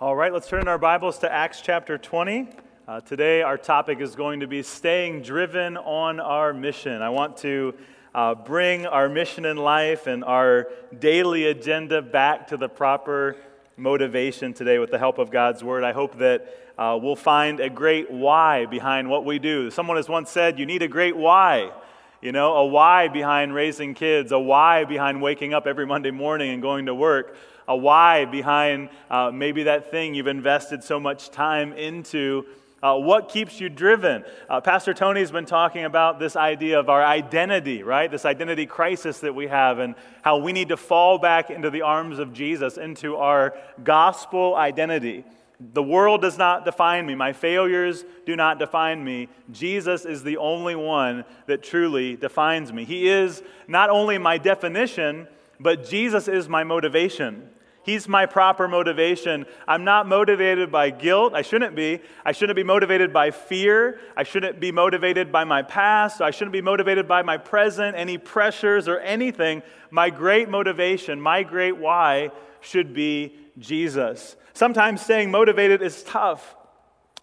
All right, let's turn in our Bibles to Acts chapter 20. Uh, today, our topic is going to be staying driven on our mission. I want to uh, bring our mission in life and our daily agenda back to the proper motivation today with the help of God's Word. I hope that uh, we'll find a great why behind what we do. Someone has once said, You need a great why. You know, a why behind raising kids, a why behind waking up every Monday morning and going to work a why behind uh, maybe that thing you've invested so much time into. Uh, what keeps you driven? Uh, Pastor Tony's been talking about this idea of our identity, right? This identity crisis that we have, and how we need to fall back into the arms of Jesus, into our gospel identity. The world does not define me. My failures do not define me. Jesus is the only one that truly defines me. He is not only my definition, but Jesus is my motivation. He's my proper motivation. I'm not motivated by guilt. I shouldn't be. I shouldn't be motivated by fear. I shouldn't be motivated by my past. I shouldn't be motivated by my present, any pressures or anything. My great motivation, my great why should be Jesus. Sometimes staying motivated is tough.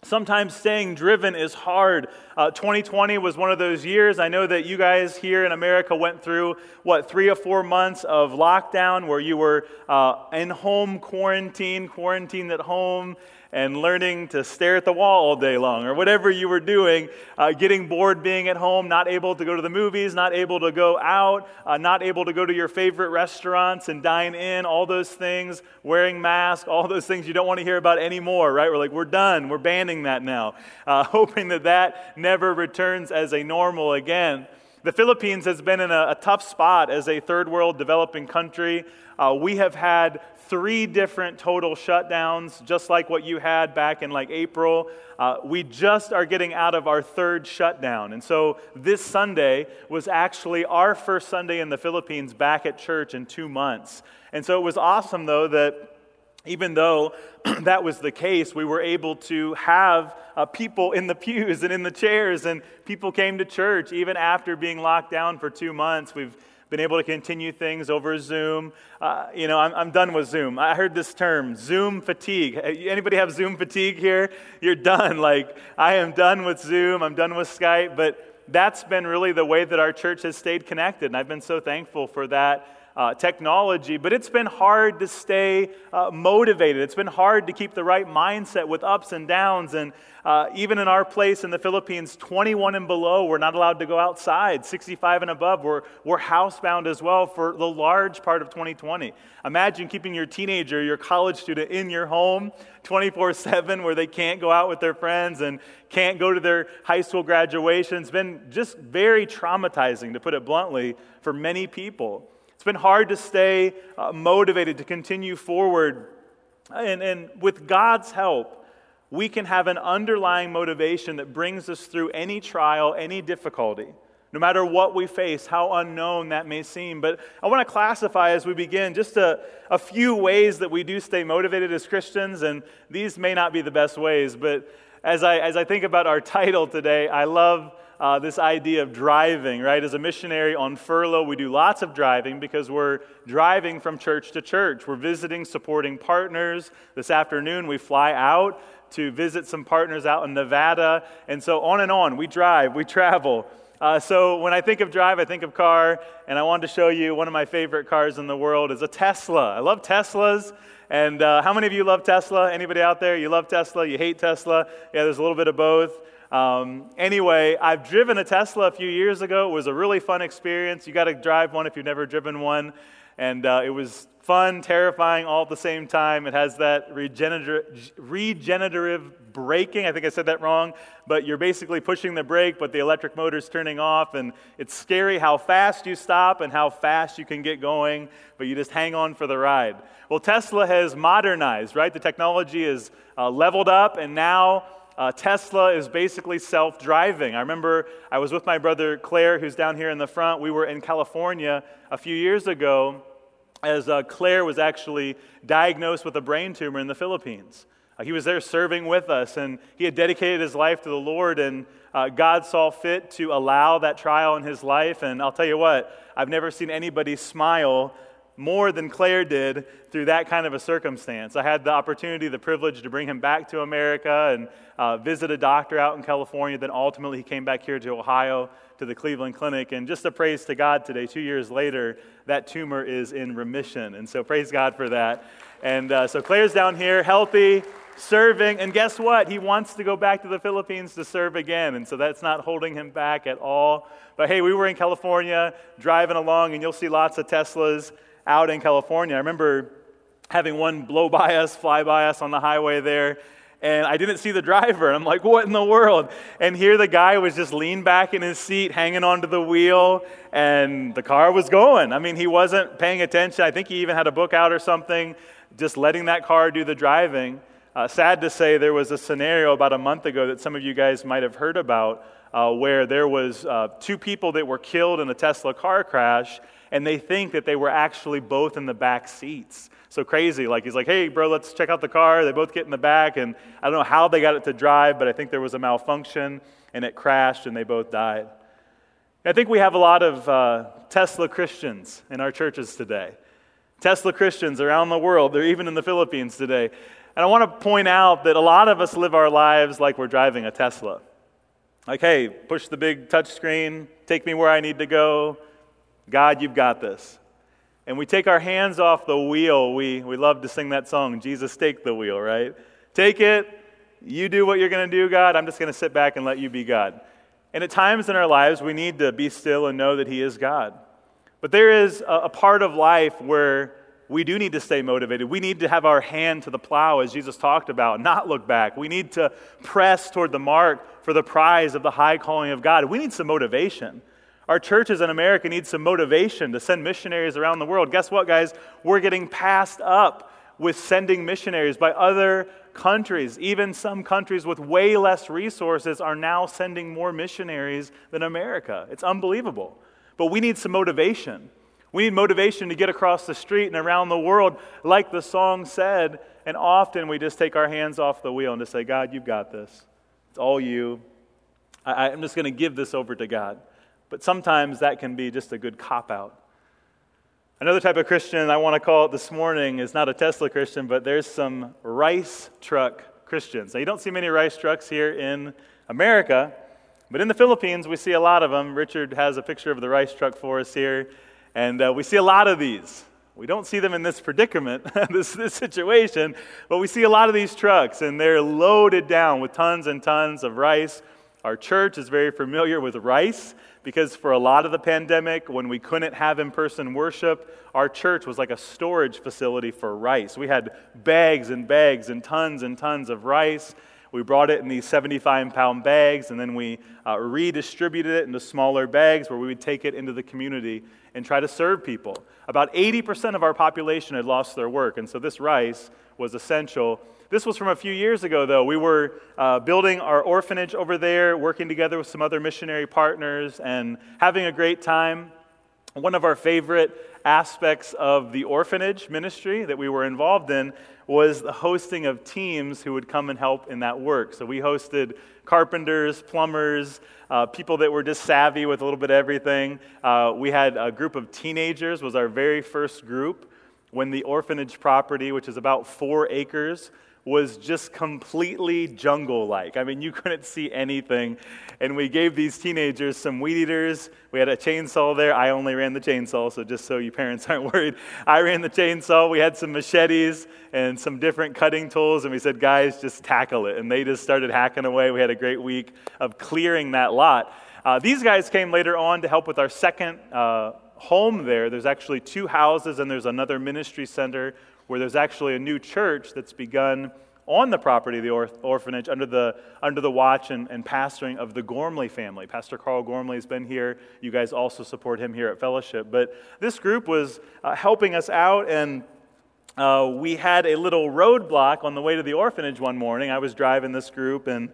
Sometimes staying driven is hard. Uh, 2020 was one of those years. I know that you guys here in America went through, what, three or four months of lockdown where you were uh, in home quarantine, quarantined at home, and learning to stare at the wall all day long, or whatever you were doing, uh, getting bored being at home, not able to go to the movies, not able to go out, uh, not able to go to your favorite restaurants and dine in, all those things, wearing masks, all those things you don't want to hear about anymore, right? We're like, we're done, we're banning that now, uh, hoping that that never returns as a normal again. The Philippines has been in a, a, tough spot as a third world developing country. Uh, we have had three different total shutdowns, just like what you had back in like April. Uh, we just are getting out of our third shutdown. And so this Sunday was actually our first Sunday in the Philippines back at church in two months. And so it was awesome, though, that even though that was the case, we were able to have uh, people in the pews and in the chairs, and people came to church even after being locked down for two months. We've been able to continue things over Zoom. Uh, you know, I'm, I'm done with Zoom. I heard this term, Zoom fatigue. Anybody have Zoom fatigue here? You're done. Like, I am done with Zoom. I'm done with Skype. But that's been really the way that our church has stayed connected. And I've been so thankful for that uh, technology, but it's been hard to stay uh, motivated. It's been hard to keep the right mindset with ups and downs. And uh, even in our place in the Philippines, 21 and below, we're not allowed to go outside. 65 and above, we're, we're housebound as well for the large part of 2020. Imagine keeping your teenager, your college student in your home 24 7 where they can't go out with their friends and can't go to their high school graduation. It's been just very traumatizing, to put it bluntly, for many people. It's been hard to stay uh, motivated to continue forward. And, and with God's help, we can have an underlying motivation that brings us through any trial, any difficulty, no matter what we face, how unknown that may seem. But I want to classify as we begin just a, a few ways that we do stay motivated as Christians, and these may not be the best ways, but as I, as I think about our title today, I love uh, this idea of driving, right? As a missionary on furlough, we do lots of driving because we're driving from church to church. We're visiting, supporting partners. This afternoon, we fly out to visit some partners out in Nevada. And so on and on. We drive, we travel. Uh, so when I think of drive, I think of car, and I wanted to show you one of my favorite cars in the world is a Tesla. I love Teslas. And uh, how many of you love Tesla? Anybody out there? You love Tesla? You hate Tesla? Yeah, there's a little bit of both. Um, anyway, I've driven a Tesla a few years ago. It was a really fun experience. You got to drive one if you've never driven one. And uh, it was fun, terrifying all at the same time. It has that regenerative, regenerative braking. I think I said that wrong. But you're basically pushing the brake, but the electric motor's turning off. And it's scary how fast you stop and how fast you can get going, but you just hang on for the ride. Well, Tesla has modernized, right? The technology is uh, leveled up, and now uh, Tesla is basically self driving. I remember I was with my brother Claire, who's down here in the front. We were in California a few years ago as uh, Claire was actually diagnosed with a brain tumor in the Philippines. Uh, he was there serving with us, and he had dedicated his life to the Lord, and uh, God saw fit to allow that trial in his life. And I'll tell you what, I've never seen anybody smile more than Claire did through that kind of a circumstance. I had the opportunity, the privilege to bring him back to America and uh, visit a doctor out in California. Then ultimately, he came back here to Ohio to the Cleveland Clinic. And just a praise to God today, two years later, that tumor is in remission. And so praise God for that. And uh, so Claire's down here, healthy, serving. And guess what? He wants to go back to the Philippines to serve again. And so that's not holding him back at all. But hey, we were in California driving along, and you'll see lots of Teslas out in California. I remember having one blow by us, fly by us on the highway there, and I didn't see the driver. I'm like, what in the world? And here the guy was just leaned back in his seat, hanging onto the wheel, and the car was going. I mean, he wasn't paying attention. I think he even had a book out or something, just letting that car do the driving. Uh, sad to say, there was a scenario about a month ago that some of you guys might have heard about uh, where there was uh, two people that were killed in a Tesla car crash, and they think that they were actually both in the back seats. So crazy. Like, he's like, hey, bro, let's check out the car. They both get in the back, and I don't know how they got it to drive, but I think there was a malfunction, and it crashed, and they both died. I think we have a lot of uh, Tesla Christians in our churches today. Tesla Christians around the world, they're even in the Philippines today. And I want to point out that a lot of us live our lives like we're driving a Tesla. Like, hey, push the big touch screen, take me where I need to go, God, you've got this. And we take our hands off the wheel. We, we love to sing that song, Jesus, take the wheel, right? Take it. You do what you're going to do, God. I'm just going to sit back and let you be God. And at times in our lives, we need to be still and know that He is God. But there is a, a part of life where we do need to stay motivated. We need to have our hand to the plow, as Jesus talked about, not look back. We need to press toward the mark for the prize of the high calling of God. We need some motivation. Our churches in America need some motivation to send missionaries around the world. Guess what, guys? We're getting passed up with sending missionaries by other countries. Even some countries with way less resources are now sending more missionaries than America. It's unbelievable. But we need some motivation. We need motivation to get across the street and around the world, like the song said. And often we just take our hands off the wheel and just say, God, you've got this. It's all you. I, am just going to give this over to God. But sometimes that can be just a good cop out. Another type of Christian I want to call it this morning is not a Tesla Christian, but there's some rice truck Christians. Now, you don't see many rice trucks here in America, but in the Philippines, we see a lot of them. Richard has a picture of the rice truck for us here, and uh, we see a lot of these. We don't see them in this predicament, this, this situation, but we see a lot of these trucks, and they're loaded down with tons and tons of rice. Our church is very familiar with rice because for a lot of the pandemic, when we couldn't have in person worship, our church was like a storage facility for rice. We had bags and bags and tons and tons of rice. We brought it in these 75 pound bags, and then we uh, redistributed it into smaller bags where we would take it into the community and try to serve people. About 80% of our population had lost their work, and so this rice was essential this was from a few years ago, though. We were uh, building our orphanage over there, working together with some other missionary partners, and having a great time. One of our favorite aspects of the orphanage ministry that we were involved in was the hosting of teams who would come and help in that work. So we hosted carpenters, plumbers, uh, people that were just savvy with a little bit of everything. Uh, we had a group of teenagers was our very first group when the orphanage property, which is about four acres, was just completely jungle like. I mean, you couldn't see anything. And we gave these teenagers some weed eaters. We had a chainsaw there. I only ran the chainsaw, so just so you parents aren't worried, I ran the chainsaw. We had some machetes and some different cutting tools, and we said, guys, just tackle it. And they just started hacking away. We had a great week of clearing that lot. Uh, these guys came later on to help with our second uh, home there. There's actually two houses, and there's another ministry center where there's actually a new church that's begun on the property of the or- orphanage under the, under the watch and, and pastoring of the Gormley family. Pastor Carl Gormley has been here. You guys also support him here at Fellowship. But this group was uh, helping us out, and uh, we had a little roadblock on the way to the orphanage one morning. I was driving this group, and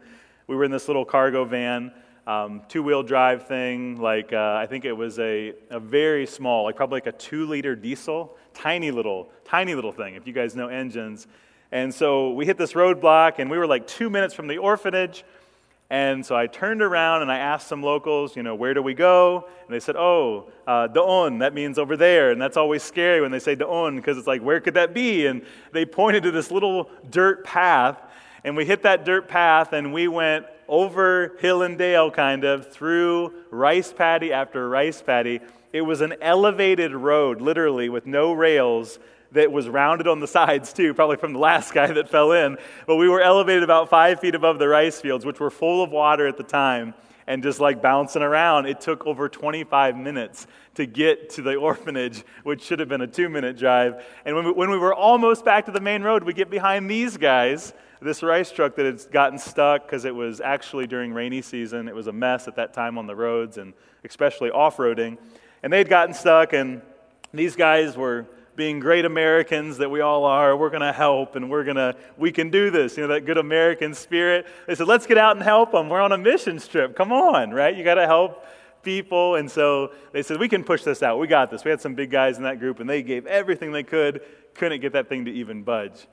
we were in this little cargo van. Um, two wheel drive thing, like uh, I think it was a, a very small, like probably like a two liter diesel tiny little, tiny little thing, if you guys know engines. And so we hit this roadblock, and we were like two minutes from the orphanage. And so I turned around and I asked some locals, you know, where do we go? And they said, oh, uh, Daon, that means over there. And that's always scary when they say Daon because it's like, where could that be? And they pointed to this little dirt path. And we hit that dirt path and we went over hill and dale, kind of, through rice paddy after rice paddy. It was an elevated road, literally, with no rails that was rounded on the sides too, probably from the last guy that fell in. But we were elevated about five feet above the rice fields, which were full of water at the time, and just like bouncing around. It took over 25 minutes to get to the orphanage, which should have been a two minute drive. And when we, when we were almost back to the main road, we get behind these guys. This rice truck that had gotten stuck because it was actually during rainy season. It was a mess at that time on the roads and especially off roading. And they'd gotten stuck, and these guys were being great Americans that we all are, we're going to help and we're going to, we can do this. You know, that good American spirit. They said, let's get out and help them. We're on a mission trip. Come on, right? You got to help people. And so they said, we can push this out. We got this. We had some big guys in that group and they gave everything they could, couldn't get that thing to even budge.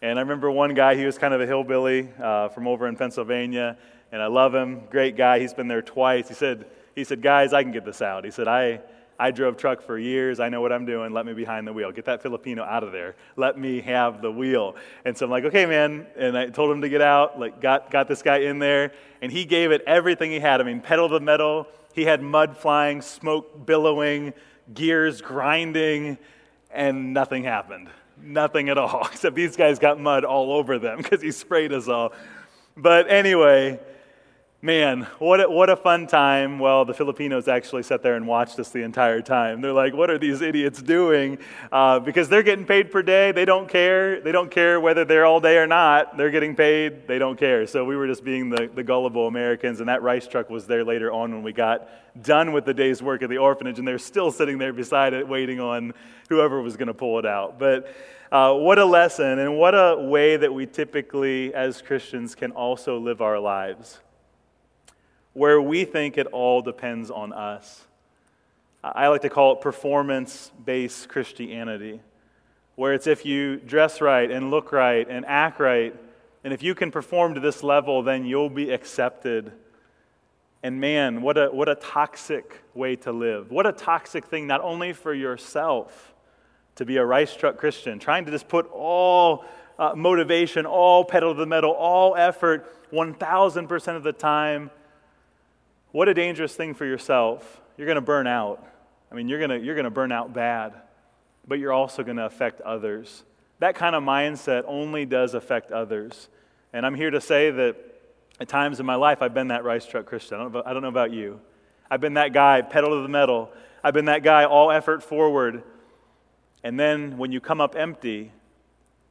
And I remember one guy, he was kind of a hillbilly uh, from over in Pennsylvania, and I love him. Great guy. He's been there twice. He said, he said, guys, I can get this out. He said, I, I drove truck for years. I know what I'm doing. Let me behind the wheel. Get that Filipino out of there. Let me have the wheel. And so I'm like, okay, man. And I told him to get out. Like, got got this guy in there, and he gave it everything he had. I mean, pedal to the metal. He had mud flying, smoke billowing, gears grinding, and nothing happened. Nothing at all. Except these guys got mud all over them because he sprayed us all. But anyway, Man, what a, what a fun time. Well, the Filipinos actually sat there and watched us the entire time. They're like, what are these idiots doing? Uh, because they're getting paid per day. They don't care. They don't care whether they're all day or not. They're getting paid. They don't care. So we were just being the, the gullible Americans. And that rice truck was there later on when we got done with the day's work at the orphanage. And they're still sitting there beside it, waiting on whoever was going to pull it out. But uh, what a lesson, and what a way that we typically, as Christians, can also live our lives where we think it all depends on us. I like to call it performance based Christianity, where it's if you dress right and look right and act right, and if you can perform to this level, then you'll be accepted. And man, what a, what a toxic way to live. What a toxic thing, not only for yourself to be a rice truck Christian, trying to just put all uh, motivation, all pedal to the metal, all effort 1,000% of the time what a dangerous thing for yourself. You're going to burn out. I mean, you're going to, you're going to burn out bad, but you're also going to affect others. That kind of mindset only does affect others. And I'm here to say that at times in my life, I've been that rice truck Christian. I don't, I don't know about you. I've been that guy, pedal to the metal. I've been that guy, all effort forward. And then when you come up empty,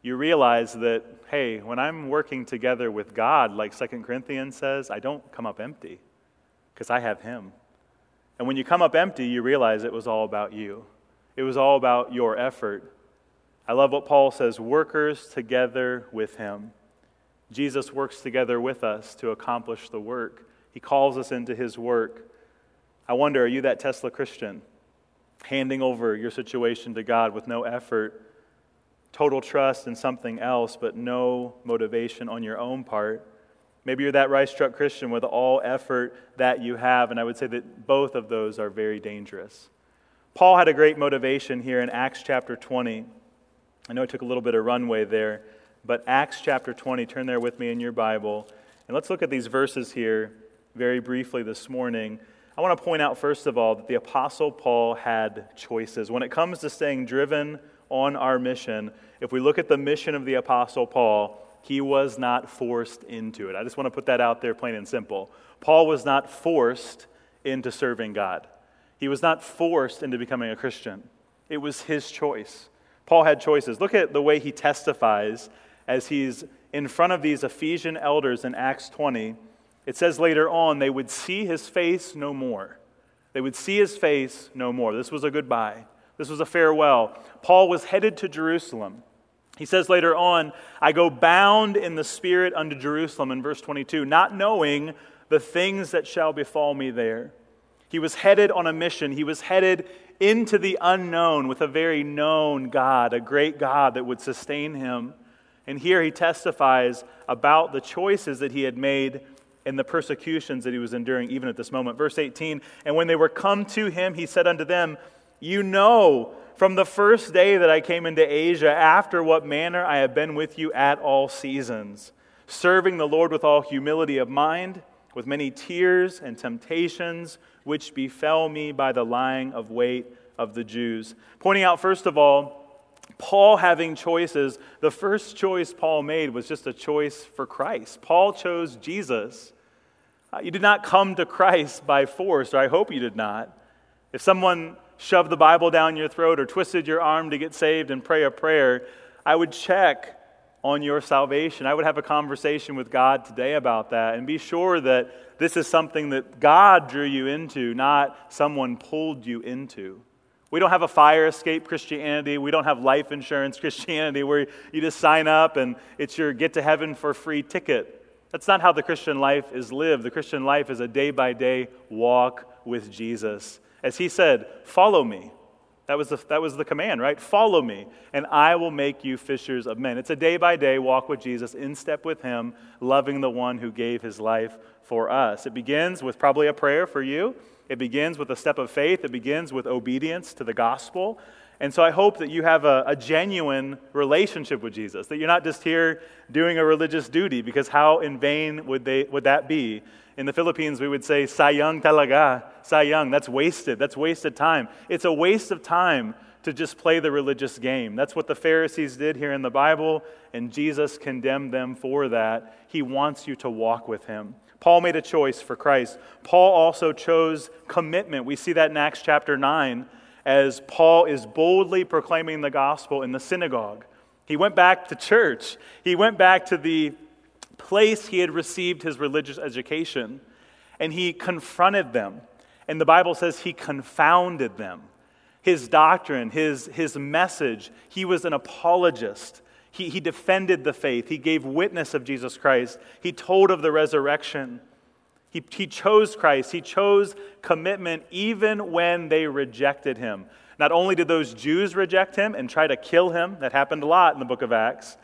you realize that, hey, when I'm working together with God, like 2 Corinthians says, I don't come up empty because I have Him. And when you come up empty, you realize it was all about you, it was all about your effort. I love what Paul says workers together with Him. Jesus works together with us to accomplish the work. He calls us into His work. I wonder, are you that Tesla Christian? Handing over your situation to God with no effort, total trust in something else, but no motivation on your own part. Maybe you're that rice truck Christian with all effort that you have, and I would say that both of those are very dangerous. Paul had a great motivation here in Acts chapter 20. I know I took a little bit of runway there, but Acts chapter 20, turn there with me in your Bible, and let's look at these verses here very briefly this morning. I want to point out, first of all, that the Apostle Paul had choices. When it comes to staying driven on our mission, if we look at the mission of the Apostle Paul, he was not forced into it. I just want to put that out there plain and simple. Paul was not forced into serving God, he was not forced into becoming a Christian. It was his choice. Paul had choices. Look at the way he testifies as he's in front of these Ephesian elders in Acts 20. It says later on, they would see his face no more. They would see his face no more. This was a goodbye. This was a farewell. Paul was headed to Jerusalem. He says later on, I go bound in the Spirit unto Jerusalem in verse 22, not knowing the things that shall befall me there. He was headed on a mission. He was headed into the unknown with a very known God, a great God that would sustain him. And here he testifies about the choices that he had made and the persecutions that he was enduring even at this moment. Verse 18 And when they were come to him, he said unto them, You know from the first day that I came into Asia, after what manner I have been with you at all seasons, serving the Lord with all humility of mind, with many tears and temptations, which befell me by the lying of wait of the Jews. Pointing out, first of all, Paul having choices, the first choice Paul made was just a choice for Christ. Paul chose Jesus. Uh, you did not come to Christ by force, or I hope you did not. If someone shoved the Bible down your throat or twisted your arm to get saved and pray a prayer, I would check on your salvation. I would have a conversation with God today about that and be sure that this is something that God drew you into, not someone pulled you into. We don't have a fire escape Christianity. We don't have life insurance Christianity where you just sign up and it's your get to heaven for free ticket. That's not how the Christian life is lived. The Christian life is a day by day walk with Jesus. As he said, Follow me. That was, the, that was the command, right? Follow me, and I will make you fishers of men. It's a day by day walk with Jesus, in step with him, loving the one who gave his life for us. It begins with probably a prayer for you. It begins with a step of faith, it begins with obedience to the gospel. And so I hope that you have a, a, genuine relationship with Jesus, that you're not just here doing a religious duty, because how in vain would, they, would that be? In the Philippines, we would say, sayang talaga, sayang, that's wasted, that's wasted time. It's a waste of time to just play the religious game. That's what the Pharisees did here in the Bible, and Jesus condemned them for that. He wants you to walk with him. Paul made a choice for Christ. Paul also chose commitment. We see that in Acts chapter 9 as Paul is boldly proclaiming the gospel in the synagogue. He went back to church, he went back to the place he had received his religious education, and he confronted them. And the Bible says he confounded them. His doctrine, his, his message, he was an apologist. He, he defended the faith. He gave witness of Jesus Christ. He told of the resurrection. He, he chose Christ. He chose commitment even when they rejected him. Not only did those Jews reject him and try to kill him, that happened a lot in the book of Acts,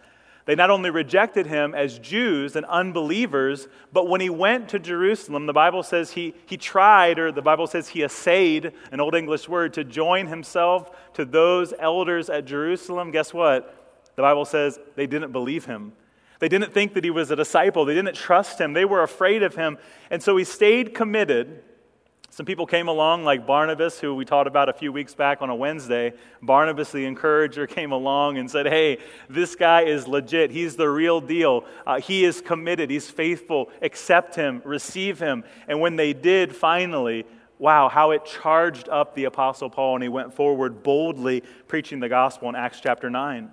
they not only rejected him as Jews and unbelievers, but when he went to Jerusalem, the Bible says he, he tried, or the Bible says he essayed, an Old English word, to join himself to those elders at Jerusalem. Guess what? The Bible says they didn't believe him. They didn't think that he was a disciple. They didn't trust him. They were afraid of him. And so he stayed committed. Some people came along, like Barnabas, who we taught about a few weeks back on a Wednesday. Barnabas, the encourager, came along and said, Hey, this guy is legit. He's the real deal. Uh, he is committed. He's faithful. Accept him. Receive him. And when they did, finally, wow, how it charged up the Apostle Paul, and he went forward boldly preaching the gospel in Acts chapter 9.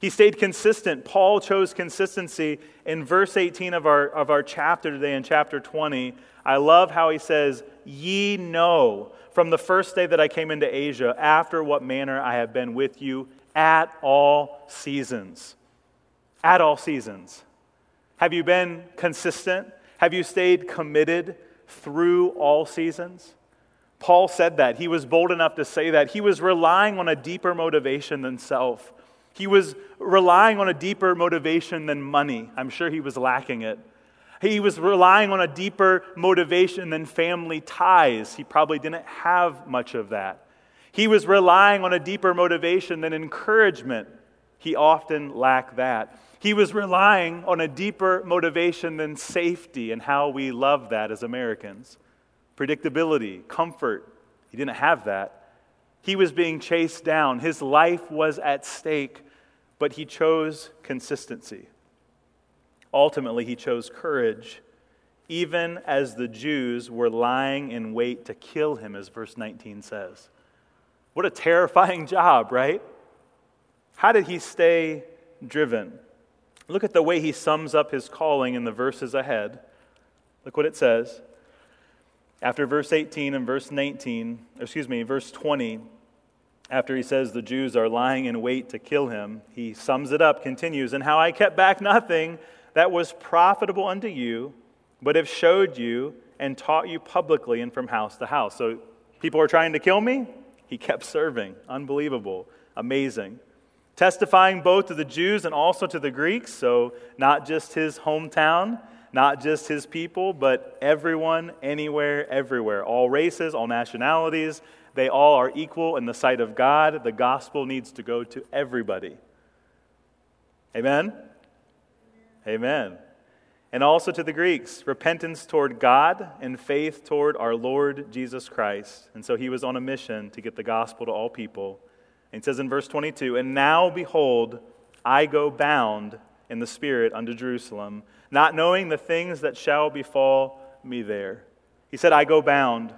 He stayed consistent. Paul chose consistency in verse 18 of our, of our chapter today, in chapter 20. I love how he says, Ye know from the first day that I came into Asia, after what manner I have been with you at all seasons. At all seasons. Have you been consistent? Have you stayed committed through all seasons? Paul said that. He was bold enough to say that. He was relying on a deeper motivation than self. He was relying on a deeper motivation than money. I'm sure he was lacking it. He was relying on a deeper motivation than family ties. He probably didn't have much of that. He was relying on a deeper motivation than encouragement. He often lacked that. He was relying on a deeper motivation than safety and how we love that as Americans. Predictability, comfort. He didn't have that. He was being chased down. His life was at stake, but he chose consistency. Ultimately, he chose courage, even as the Jews were lying in wait to kill him, as verse 19 says. What a terrifying job, right? How did he stay driven? Look at the way he sums up his calling in the verses ahead. Look what it says. After verse 18 and verse 19, excuse me, verse 20, after he says the Jews are lying in wait to kill him, he sums it up, continues, And how I kept back nothing that was profitable unto you, but have showed you and taught you publicly and from house to house. So people are trying to kill me. He kept serving. Unbelievable. Amazing. Testifying both to the Jews and also to the Greeks, so not just his hometown, not just his people, but everyone, anywhere, everywhere. All races, all nationalities, they all are equal in the sight of God. The gospel needs to go to everybody. Amen? Amen. And also to the Greeks, repentance toward God and faith toward our Lord Jesus Christ. And so he was on a mission to get the gospel to all people. And it says in verse 22 And now, behold, I go bound in the Spirit unto Jerusalem, not knowing the things that shall befall me there. He said, I go bound,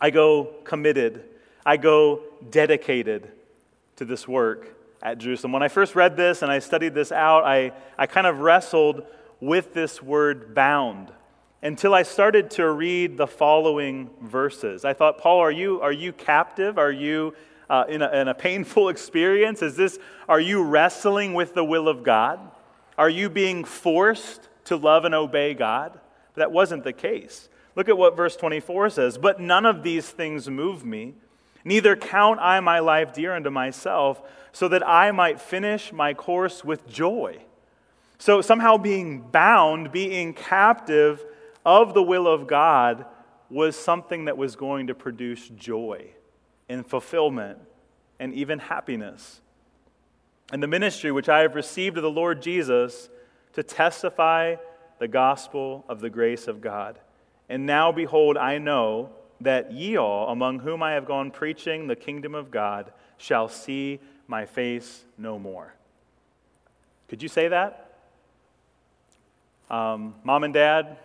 I go committed, I go dedicated to this work at Jerusalem. When I first read this and I studied this out, I, I kind of wrestled with this word bound until I started to read the following verses. I thought, Paul, are you, are you captive? Are you uh, in, a, in a painful experience? Is this, are you wrestling with the will of God? Are you being forced to love and obey God? But That wasn't the case. Look at what verse 24 says. But none of these things move me, neither count I my life dear unto myself, so that I might finish my course with joy. So, somehow being bound, being captive of the will of God, was something that was going to produce joy and fulfillment and even happiness and the ministry which I have received of the Lord Jesus to testify the gospel of the grace of God. And now, behold, I know that ye all, among whom I have gone preaching the kingdom of God, shall see my face no more. Could you say that? Um, Mom and Dad,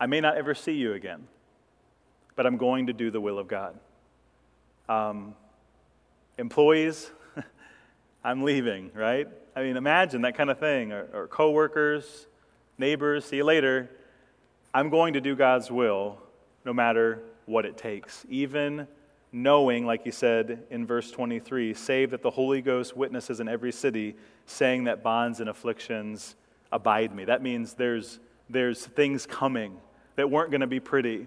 I may not ever see you again, but I'm going to do the will of God. Um, employees, I'm leaving, right? I mean, imagine that kind of thing. Or, or coworkers, neighbors, see you later. I'm going to do God's will no matter what it takes. Even knowing, like he said in verse 23, save that the Holy Ghost witnesses in every city, saying that bonds and afflictions abide me. That means there's, there's things coming that weren't going to be pretty.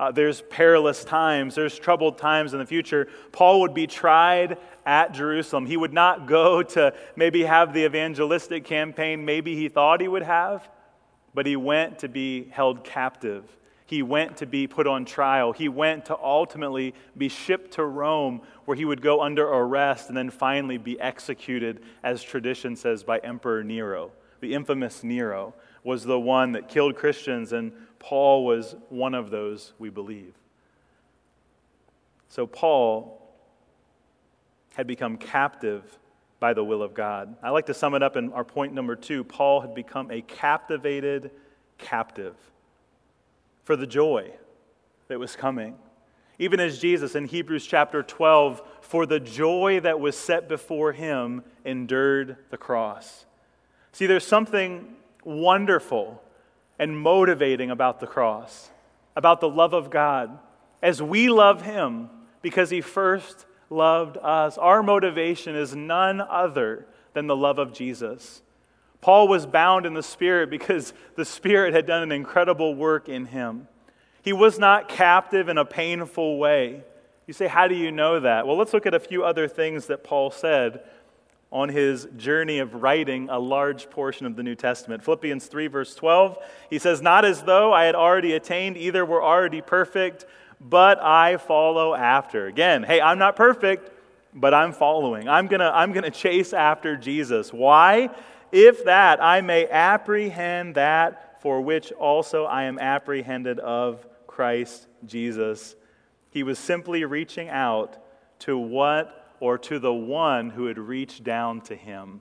Uh, there's perilous times, there's troubled times in the future. Paul would be tried at Jerusalem. He would not go to maybe have the evangelistic campaign maybe he thought he would have, but he went to be held captive. He went to be put on trial. He went to ultimately be shipped to Rome, where he would go under arrest and then finally be executed, as tradition says, by Emperor Nero. The infamous Nero was the one that killed Christians and Paul was one of those, we believe. So Paul had become captive by the will of God. I like to sum it up in our point number two Paul had become a captivated captive for the joy that was coming. Even as Jesus in Hebrews chapter 12, for the joy that was set before him, endured the cross. See, there's something wonderful and motivating about the cross, about the love of God. As we love Him because He first loved us, our motivation is none other than the love of Jesus. Paul was bound in the Spirit because the Spirit had done an incredible work in him. He was not captive in a painful way. You say, How do you know that? Well, let's look at a few other things that Paul said on his journey of writing a large portion of the New Testament. Philippians 3, verse 12, he says, Not as though I had already attained, either were already perfect, but I follow after. Again, hey, I'm not perfect, but I'm following. I'm going to I'm going to chase after Jesus. Why? If that I may apprehend that for which also I am apprehended of Christ Jesus. He was simply reaching out to what or to the one who had reached down to him.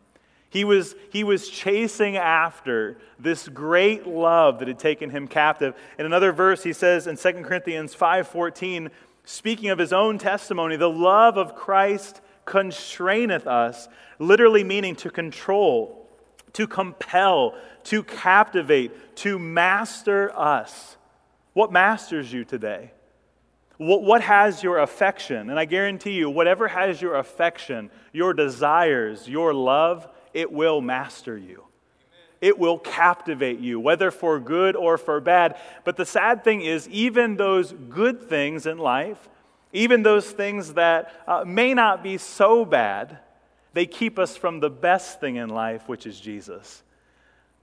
He was, he was chasing after this great love that had taken him captive. In another verse, he says in 2 Corinthians 5.14, speaking of his own testimony, the love of Christ constraineth us, literally meaning to control, to compel, to captivate, to master us. What masters you today? What, what has your affection? And I guarantee you, whatever has your affection, your desires, your love, it will master you. It will captivate you, whether for good or for bad. But the sad thing is, even those good things in life, even those things that uh, may not be so bad, they keep us from the best thing in life, which is Jesus.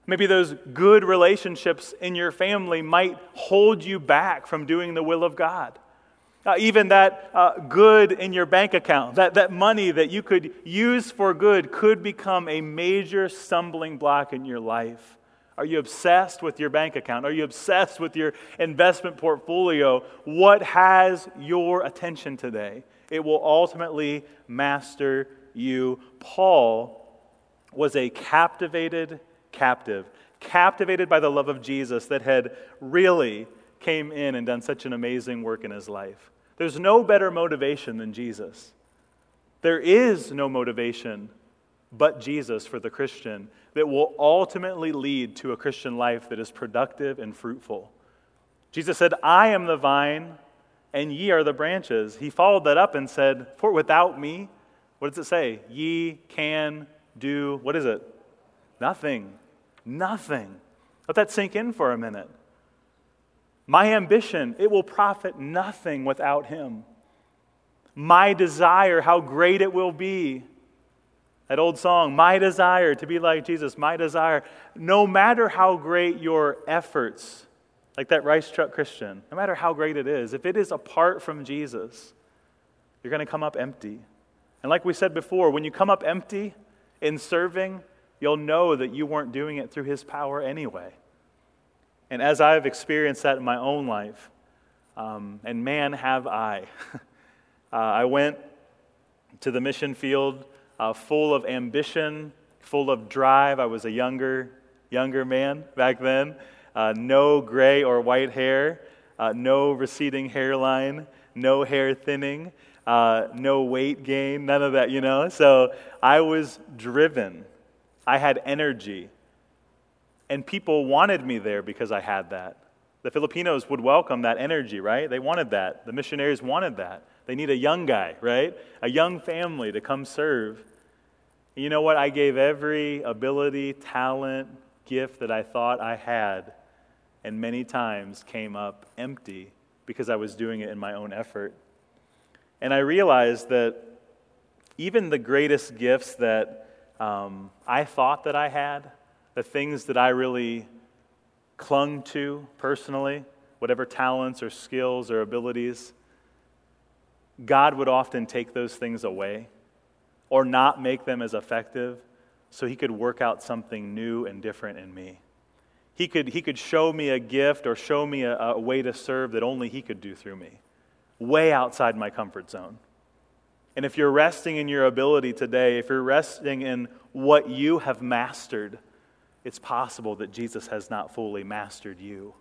Maybe those good relationships in your family might hold you back from doing the will of God. Uh, even that uh, good in your bank account, that, that money that you could use for good, could become a major stumbling block in your life. Are you obsessed with your bank account? Are you obsessed with your investment portfolio? What has your attention today? It will ultimately master you. Paul was a captivated captive, captivated by the love of Jesus that had really came in and done such an amazing work in his life. There's no better motivation than Jesus. There is no motivation but Jesus for the Christian that will ultimately lead to a Christian life that is productive and fruitful. Jesus said, I am the vine, and ye are the branches. He followed that up and said, For without me, what does it say? Ye can do, what is it? Nothing. Nothing. Let that sink in for a minute. My ambition, it will profit nothing without him. My desire, how great it will be. That old song, My Desire to be like Jesus, my desire. No matter how great your efforts, like that rice truck Christian, no matter how great it is, if it is apart from Jesus, you're going to come up empty. And like we said before, when you come up empty in serving, you'll know that you weren't doing it through his power anyway. And as I've experienced that in my own life, um, and man, have I. uh, I went to the mission field uh, full of ambition, full of drive. I was a younger, younger man back then. Uh, no gray or white hair, uh, no receding hairline, no hair thinning, uh, no weight gain, none of that, you know? So I was driven. I had energy. And people wanted me there because I had that. The Filipinos would welcome that energy, right? They wanted that. The missionaries wanted that. They need a young guy, right? A young family to come serve. And you know what? I gave every ability, talent, gift that I thought I had, and many times came up empty because I was doing it in my own effort. And I realized that even the greatest gifts that um, I thought that I had, the things that I really clung to personally, whatever talents or skills or abilities, God would often take those things away or not make them as effective so he could work out something new and different in me. He could, he could show me a gift or show me a, a way to serve that only he could do through me, way outside my comfort zone. And if you're resting in your ability today, if you're resting in what you have mastered, it's possible that Jesus has not fully mastered you.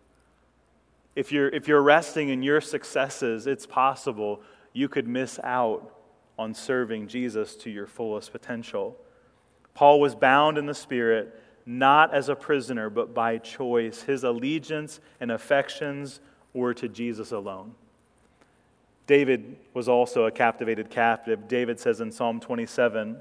If you're, if you're resting in your successes, it's possible you could miss out on serving Jesus to your fullest potential. Paul was bound in the Spirit, not as a prisoner, but by choice. His allegiance and affections were to Jesus alone. David was also a captivated captive. David says in Psalm 27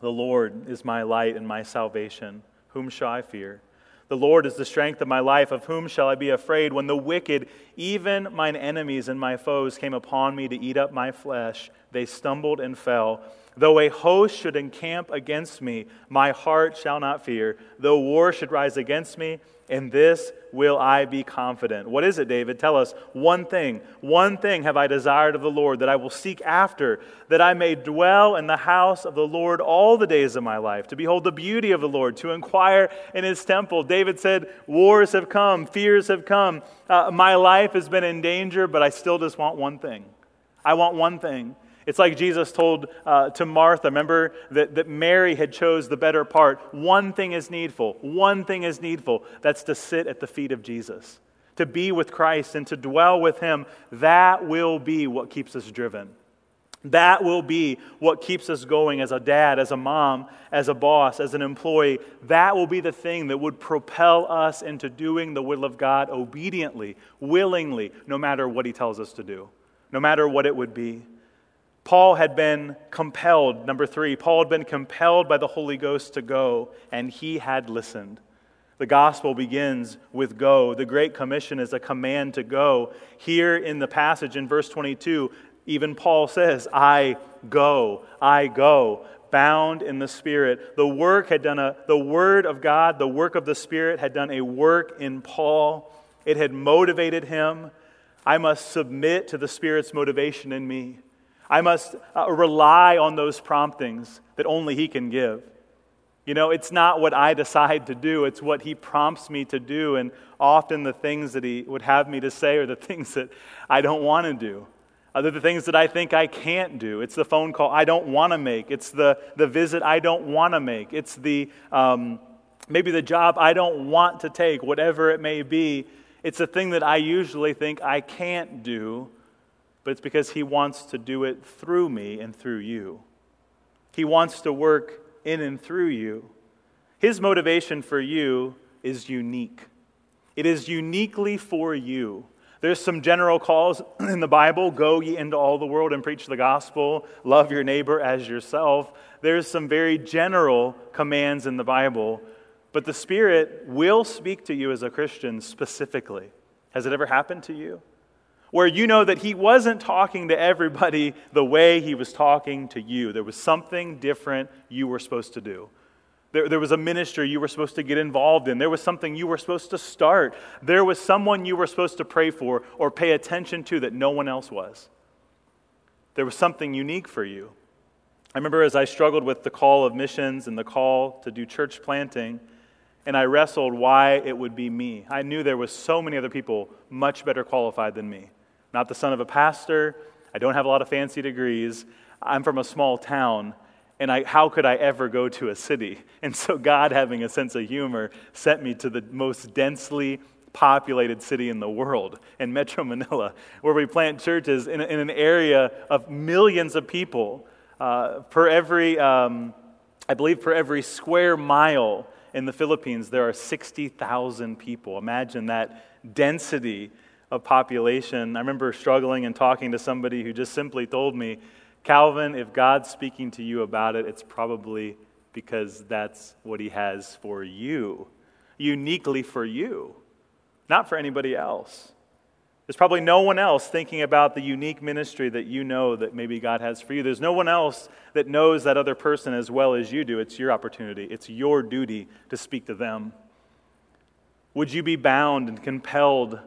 The Lord is my light and my salvation. Whom shall I fear? The Lord is the strength of my life. Of whom shall I be afraid? When the wicked, even mine enemies and my foes, came upon me to eat up my flesh, they stumbled and fell. Though a host should encamp against me, my heart shall not fear. Though war should rise against me, in this will I be confident. What is it, David? Tell us. One thing, one thing have I desired of the Lord that I will seek after, that I may dwell in the house of the Lord all the days of my life, to behold the beauty of the Lord, to inquire in his temple. David said, Wars have come, fears have come. Uh, my life has been in danger, but I still just want one thing. I want one thing it's like Jesus told uh, to Martha, remember that, that Mary had chose the better part. One thing is needful. One thing is needful. That's to sit at the feet of Jesus, to be with Christ and to dwell with him. That will be what keeps us driven. That will be what keeps us going as a dad, as a mom, as a boss, as an employee. That will be the thing that would propel us into doing the will of God obediently, willingly, no matter what he tells us to do, no matter what it would be. Paul had been compelled, number three, Paul had been compelled by the Holy Ghost to go, and he had listened. The gospel begins with go. The Great Commission is a command to go. Here in the passage in verse 22, even Paul says, I go, I go. bound in the Spirit. The work had done a, the Word of God, the work of the Spirit had done a work in Paul. It had motivated him. I must submit to the Spirit's motivation in me. I must uh, rely on those promptings that only He can give. You know, it's not what I decide to do, it's what He prompts me to do. And often the things that He would have me to say are the things that I don't want to do. They're the things that I think I can't do. It's the phone call I don't want to make. It's the, the visit I don't want to make. It's the um, maybe the job I don't want to take, whatever it may be. It's a thing that I usually think I can't do, but it's because He wants to do it through me and through you. He wants to work in and through you. His motivation for you is unique, it is uniquely for you. There's some general calls in the Bible go ye into all the world and preach the gospel, love your neighbor as yourself. There's some very general commands in the Bible, but the Spirit will speak to you as a Christian specifically. Has it ever happened to you? Where you know that He wasn't talking to everybody the way He was talking to you. There was something different you were supposed to do. There, there was a ministry you were supposed to get involved in. There was something you were supposed to start. There was someone you were supposed to pray for or pay attention to that no one else was. There was something unique for you. I remember as I struggled with the call of missions and the call to do church planting, and I wrestled why it would be me. I knew there was so many other people much better qualified than me. Not the son of a pastor. I don't have a lot of fancy degrees. I'm from a small town and I, how could I ever go to a city? And so, God, having a sense of humor, sent me to the most densely populated city in the world, in Metro Manila, where we plant churches in, in an area of millions of people. Uh, per every, um, I believe, per every square mile in the Philippines, there are 60,000 people. Imagine that density of population. I remember struggling and talking to somebody who just simply told me, Calvin, if God's speaking to you about it, it's probably because that's what He has for you, uniquely for you, not for anybody else. There's probably no one else thinking about the unique ministry that you know that maybe God has for you. There's no one else that knows that other person as well as you do. It's your opportunity, it's your duty to speak to them. Would you be bound and compelled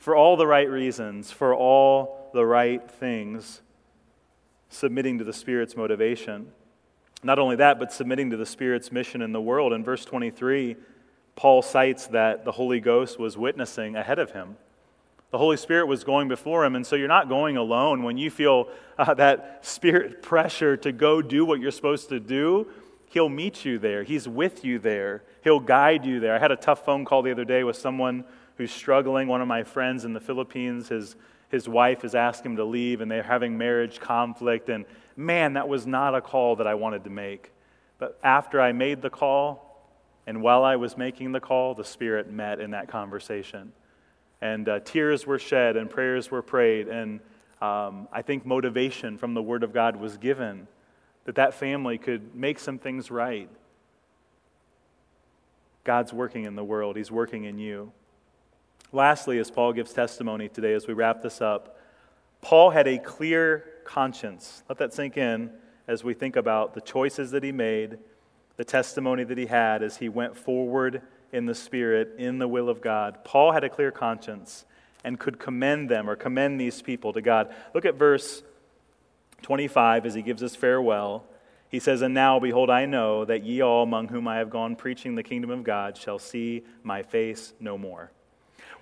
for all the right reasons, for all the right things? submitting to the Spirit's motivation. Not only that, but submitting to the Spirit's mission in the world. In verse 23, Paul cites that the Holy Ghost was witnessing ahead of him. The Holy Spirit was going before him, and so you're not going alone. When you feel uh, that spirit pressure to go do what you're supposed to do, He'll meet you there. He's with you there. He'll guide you there. I had a tough phone call the other day with someone who's struggling. One of my friends in the Philippines, his his wife has asked him to leave and they're having marriage conflict. And man, that was not a call that I wanted to make. But after I made the call, and while I was making the call, the Spirit met in that conversation. And uh, tears were shed and prayers were prayed. And um, I think motivation from the Word of God was given that that family could make some things right. God's working in the world, He's working in you. Lastly, as Paul gives testimony today, as we wrap this up, Paul had a clear conscience. Let that sink in as we think about the choices that he made, the testimony that he had as he went forward in the Spirit, in the will of God. Paul had a clear conscience and could commend them or commend these people to God. Look at verse 25 as he gives us farewell. He says, And now, behold, I know that ye all among whom I have gone preaching the kingdom of God shall see my face no more.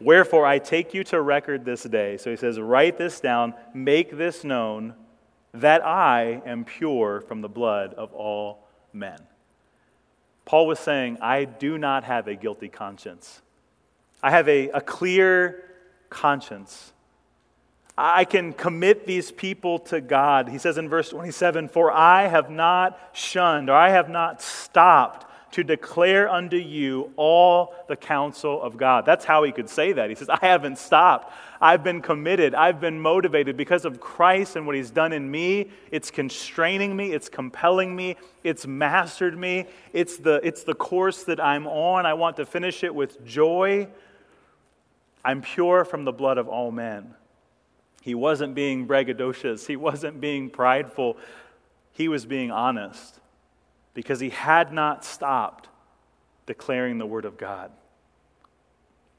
Wherefore I take you to record this day. So he says, Write this down, make this known, that I am pure from the blood of all men. Paul was saying, I do not have a guilty conscience. I have a, a clear conscience. I can commit these people to God. He says in verse 27 For I have not shunned, or I have not stopped to declare unto you all the counsel of God. That's how he could say that. He says, I haven't stopped. I've been committed. I've been motivated because of Christ and what he's done in me. It's constraining me, it's compelling me, it's mastered me. It's the, it's the course that I'm on. I want to finish it with joy. I'm pure from the blood of all men. He wasn't being braggadocious, he wasn't being prideful. he was being honest because he had not stopped declaring the word of God.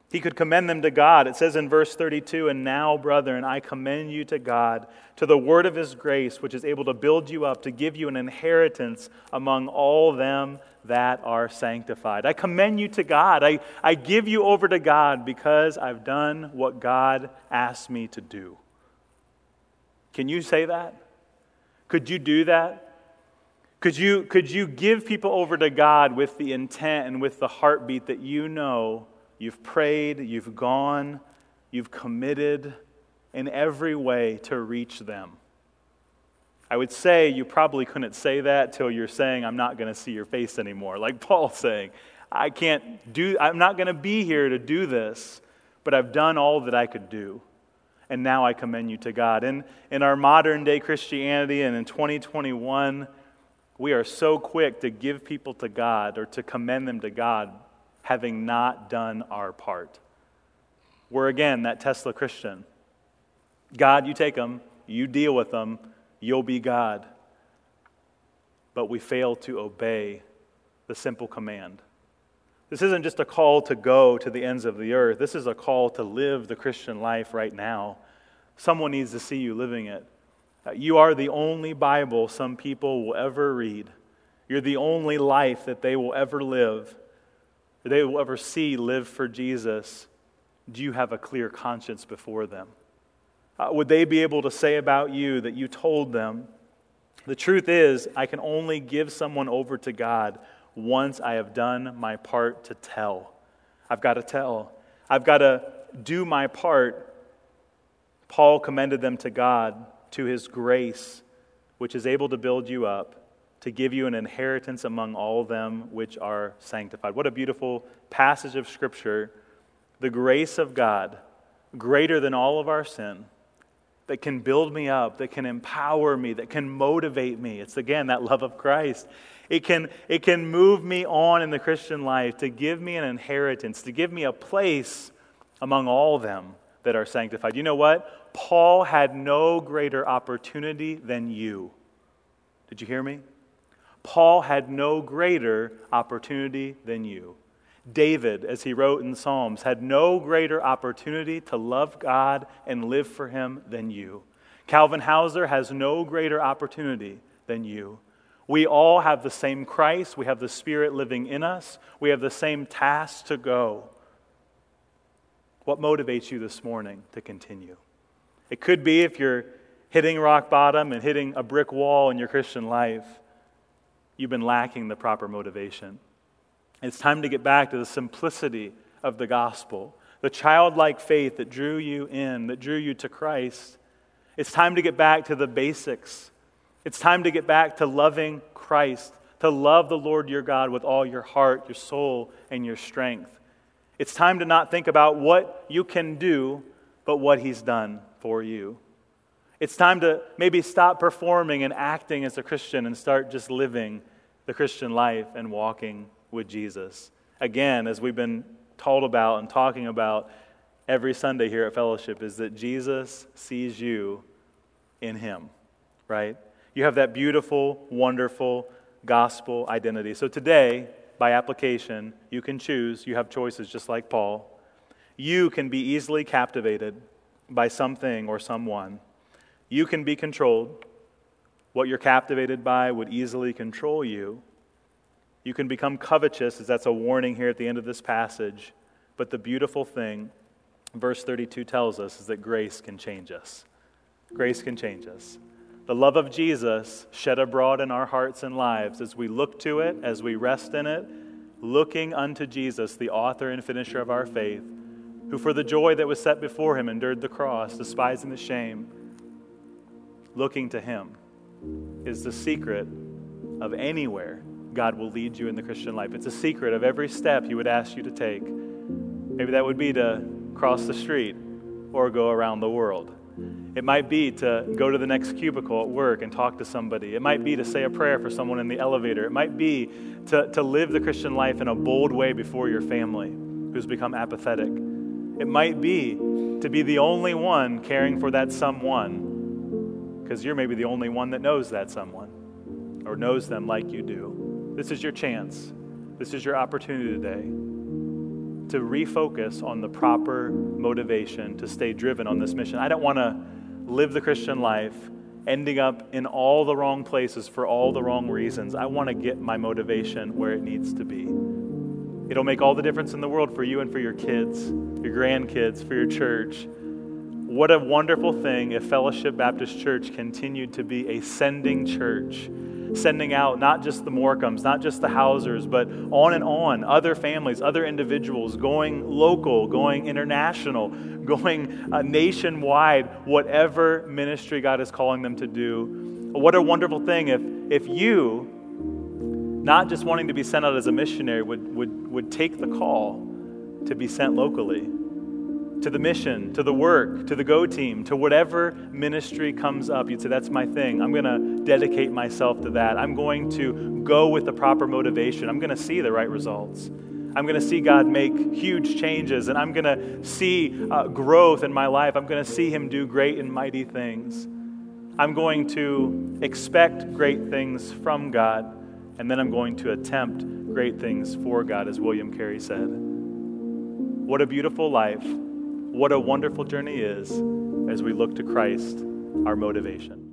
He could commend them to God. It says in verse 32 And now, brethren, I commend you to God, to the word of his grace, which is able to build you up, to give you an inheritance among all them that are sanctified. I commend you to God. I, I give you over to God because I've done what God asked me to do. Can you say that? Could you do that? Could you, could you give people over to God with the intent and with the heartbeat that you know you've prayed, you've gone, you've committed in every way to reach them? I would say you probably couldn't say that till you're saying, I'm not going to see your face anymore. Like Paul's saying, I can't do, I'm not going to be here to do this, but I've done all that I could do. And now I commend you to God. And in our modern day Christianity and in 2021, we are so quick to give people to God or to commend them to God, having not done our part. We're again that Tesla Christian. God, you take them, you deal with them, you'll be God. But we fail to obey the simple command. This isn't just a call to go to the ends of the earth. This is a call to live the Christian life right now. Someone needs to see you living it. Uh, you are the only Bible some people will ever read. You're the only life that they will ever live, that they will ever see live for Jesus. Do you have a clear conscience before them? Uh, would they be able to say about you that you told them? The truth is, I can only give someone over to God once I have done my part to tell. I've got to tell. I've got to do my part. Paul commended them to God to his grace, which is able to build you up, to give you an inheritance among all them which are sanctified. What a beautiful passage of Scripture. The grace of God, greater than all of our sin, that can build me up, that can empower me, that can motivate me. It's again that love of Christ. It can, it can move me on in the Christian life to give me an inheritance, to give me a place among all them that are sanctified. You know what? Paul had no greater opportunity than you. Did you hear me? Paul had no greater opportunity than you. David, as he wrote in Psalms, had no greater opportunity to love God and live for him than you. Calvin Houser has no greater opportunity than you. We all have the same Christ. We have the Spirit living in us. We have the same task to go. What motivates you this morning to continue? It could be if you're hitting rock bottom and hitting a brick wall in your Christian life, you've been lacking the proper motivation. It's time to get back to the simplicity of the gospel, the childlike faith that drew you in, that drew you to Christ. It's time to get back to the basics. It's time to get back to loving Christ, to love the Lord your God with all your heart, your soul, and your strength. It's time to not think about what you can do, but what He's done for you. It's time to maybe stop performing and acting as a Christian and start just living the Christian life and walking with Jesus. Again, as we've been told about and talking about every Sunday here at Fellowship, is that Jesus sees you in Him, right? You have that beautiful, wonderful gospel identity. So today, by application, you can choose. You have choices just like Paul. You can be easily captivated by something or someone. You can be controlled. What you're captivated by would easily control you. You can become covetous, as that's a warning here at the end of this passage. But the beautiful thing, verse 32 tells us, is that grace can change us. Grace can change us. The love of Jesus shed abroad in our hearts and lives as we look to it, as we rest in it, looking unto Jesus, the author and finisher of our faith who for the joy that was set before him endured the cross, despising the shame, looking to him, is the secret of anywhere God will lead you in the Christian life. It's a secret of every step he would ask you to take. Maybe that would be to cross the street or go around the world. It might be to go to the next cubicle at work and talk to somebody. It might be to say a prayer for someone in the elevator. It might be to, to live the Christian life in a bold way before your family who's become apathetic. It might be to be the only one caring for that someone, because you're maybe the only one that knows that someone. or knows them like you do. This is your chance. This is your opportunity today to refocus on the proper motivation to stay driven on this mission. I don't want to live the Christian life ending up in all the wrong places for all the wrong reasons. I want to get my motivation where it needs to be. It'll make all the difference in the world for you and for your kids, your grandkids, for your church. What a wonderful thing if Fellowship Baptist Church continued to be a sending church sending out not just the Morcombs, not just the Housers, but on and on, other families, other individuals, going local, going international, going uh, nationwide, whatever ministry God is calling them to do. What a wonderful thing if, if you, not just wanting to be sent out as a missionary, would, would, would take the call to be sent locally to the mission, to the work, to the go team, to whatever ministry comes up. You'd say, That's my thing. I'm going to dedicate myself to that. I'm going to go with the proper motivation. I'm going to see the right results. I'm going to see God make huge changes, and I'm going to see uh, growth in my life. I'm going to see Him do great and mighty things. I'm going to expect great things from God, and then I'm going to attempt great things for God, as William Carey said. What a beautiful life what a wonderful journey is as we look to Christ, our motivation.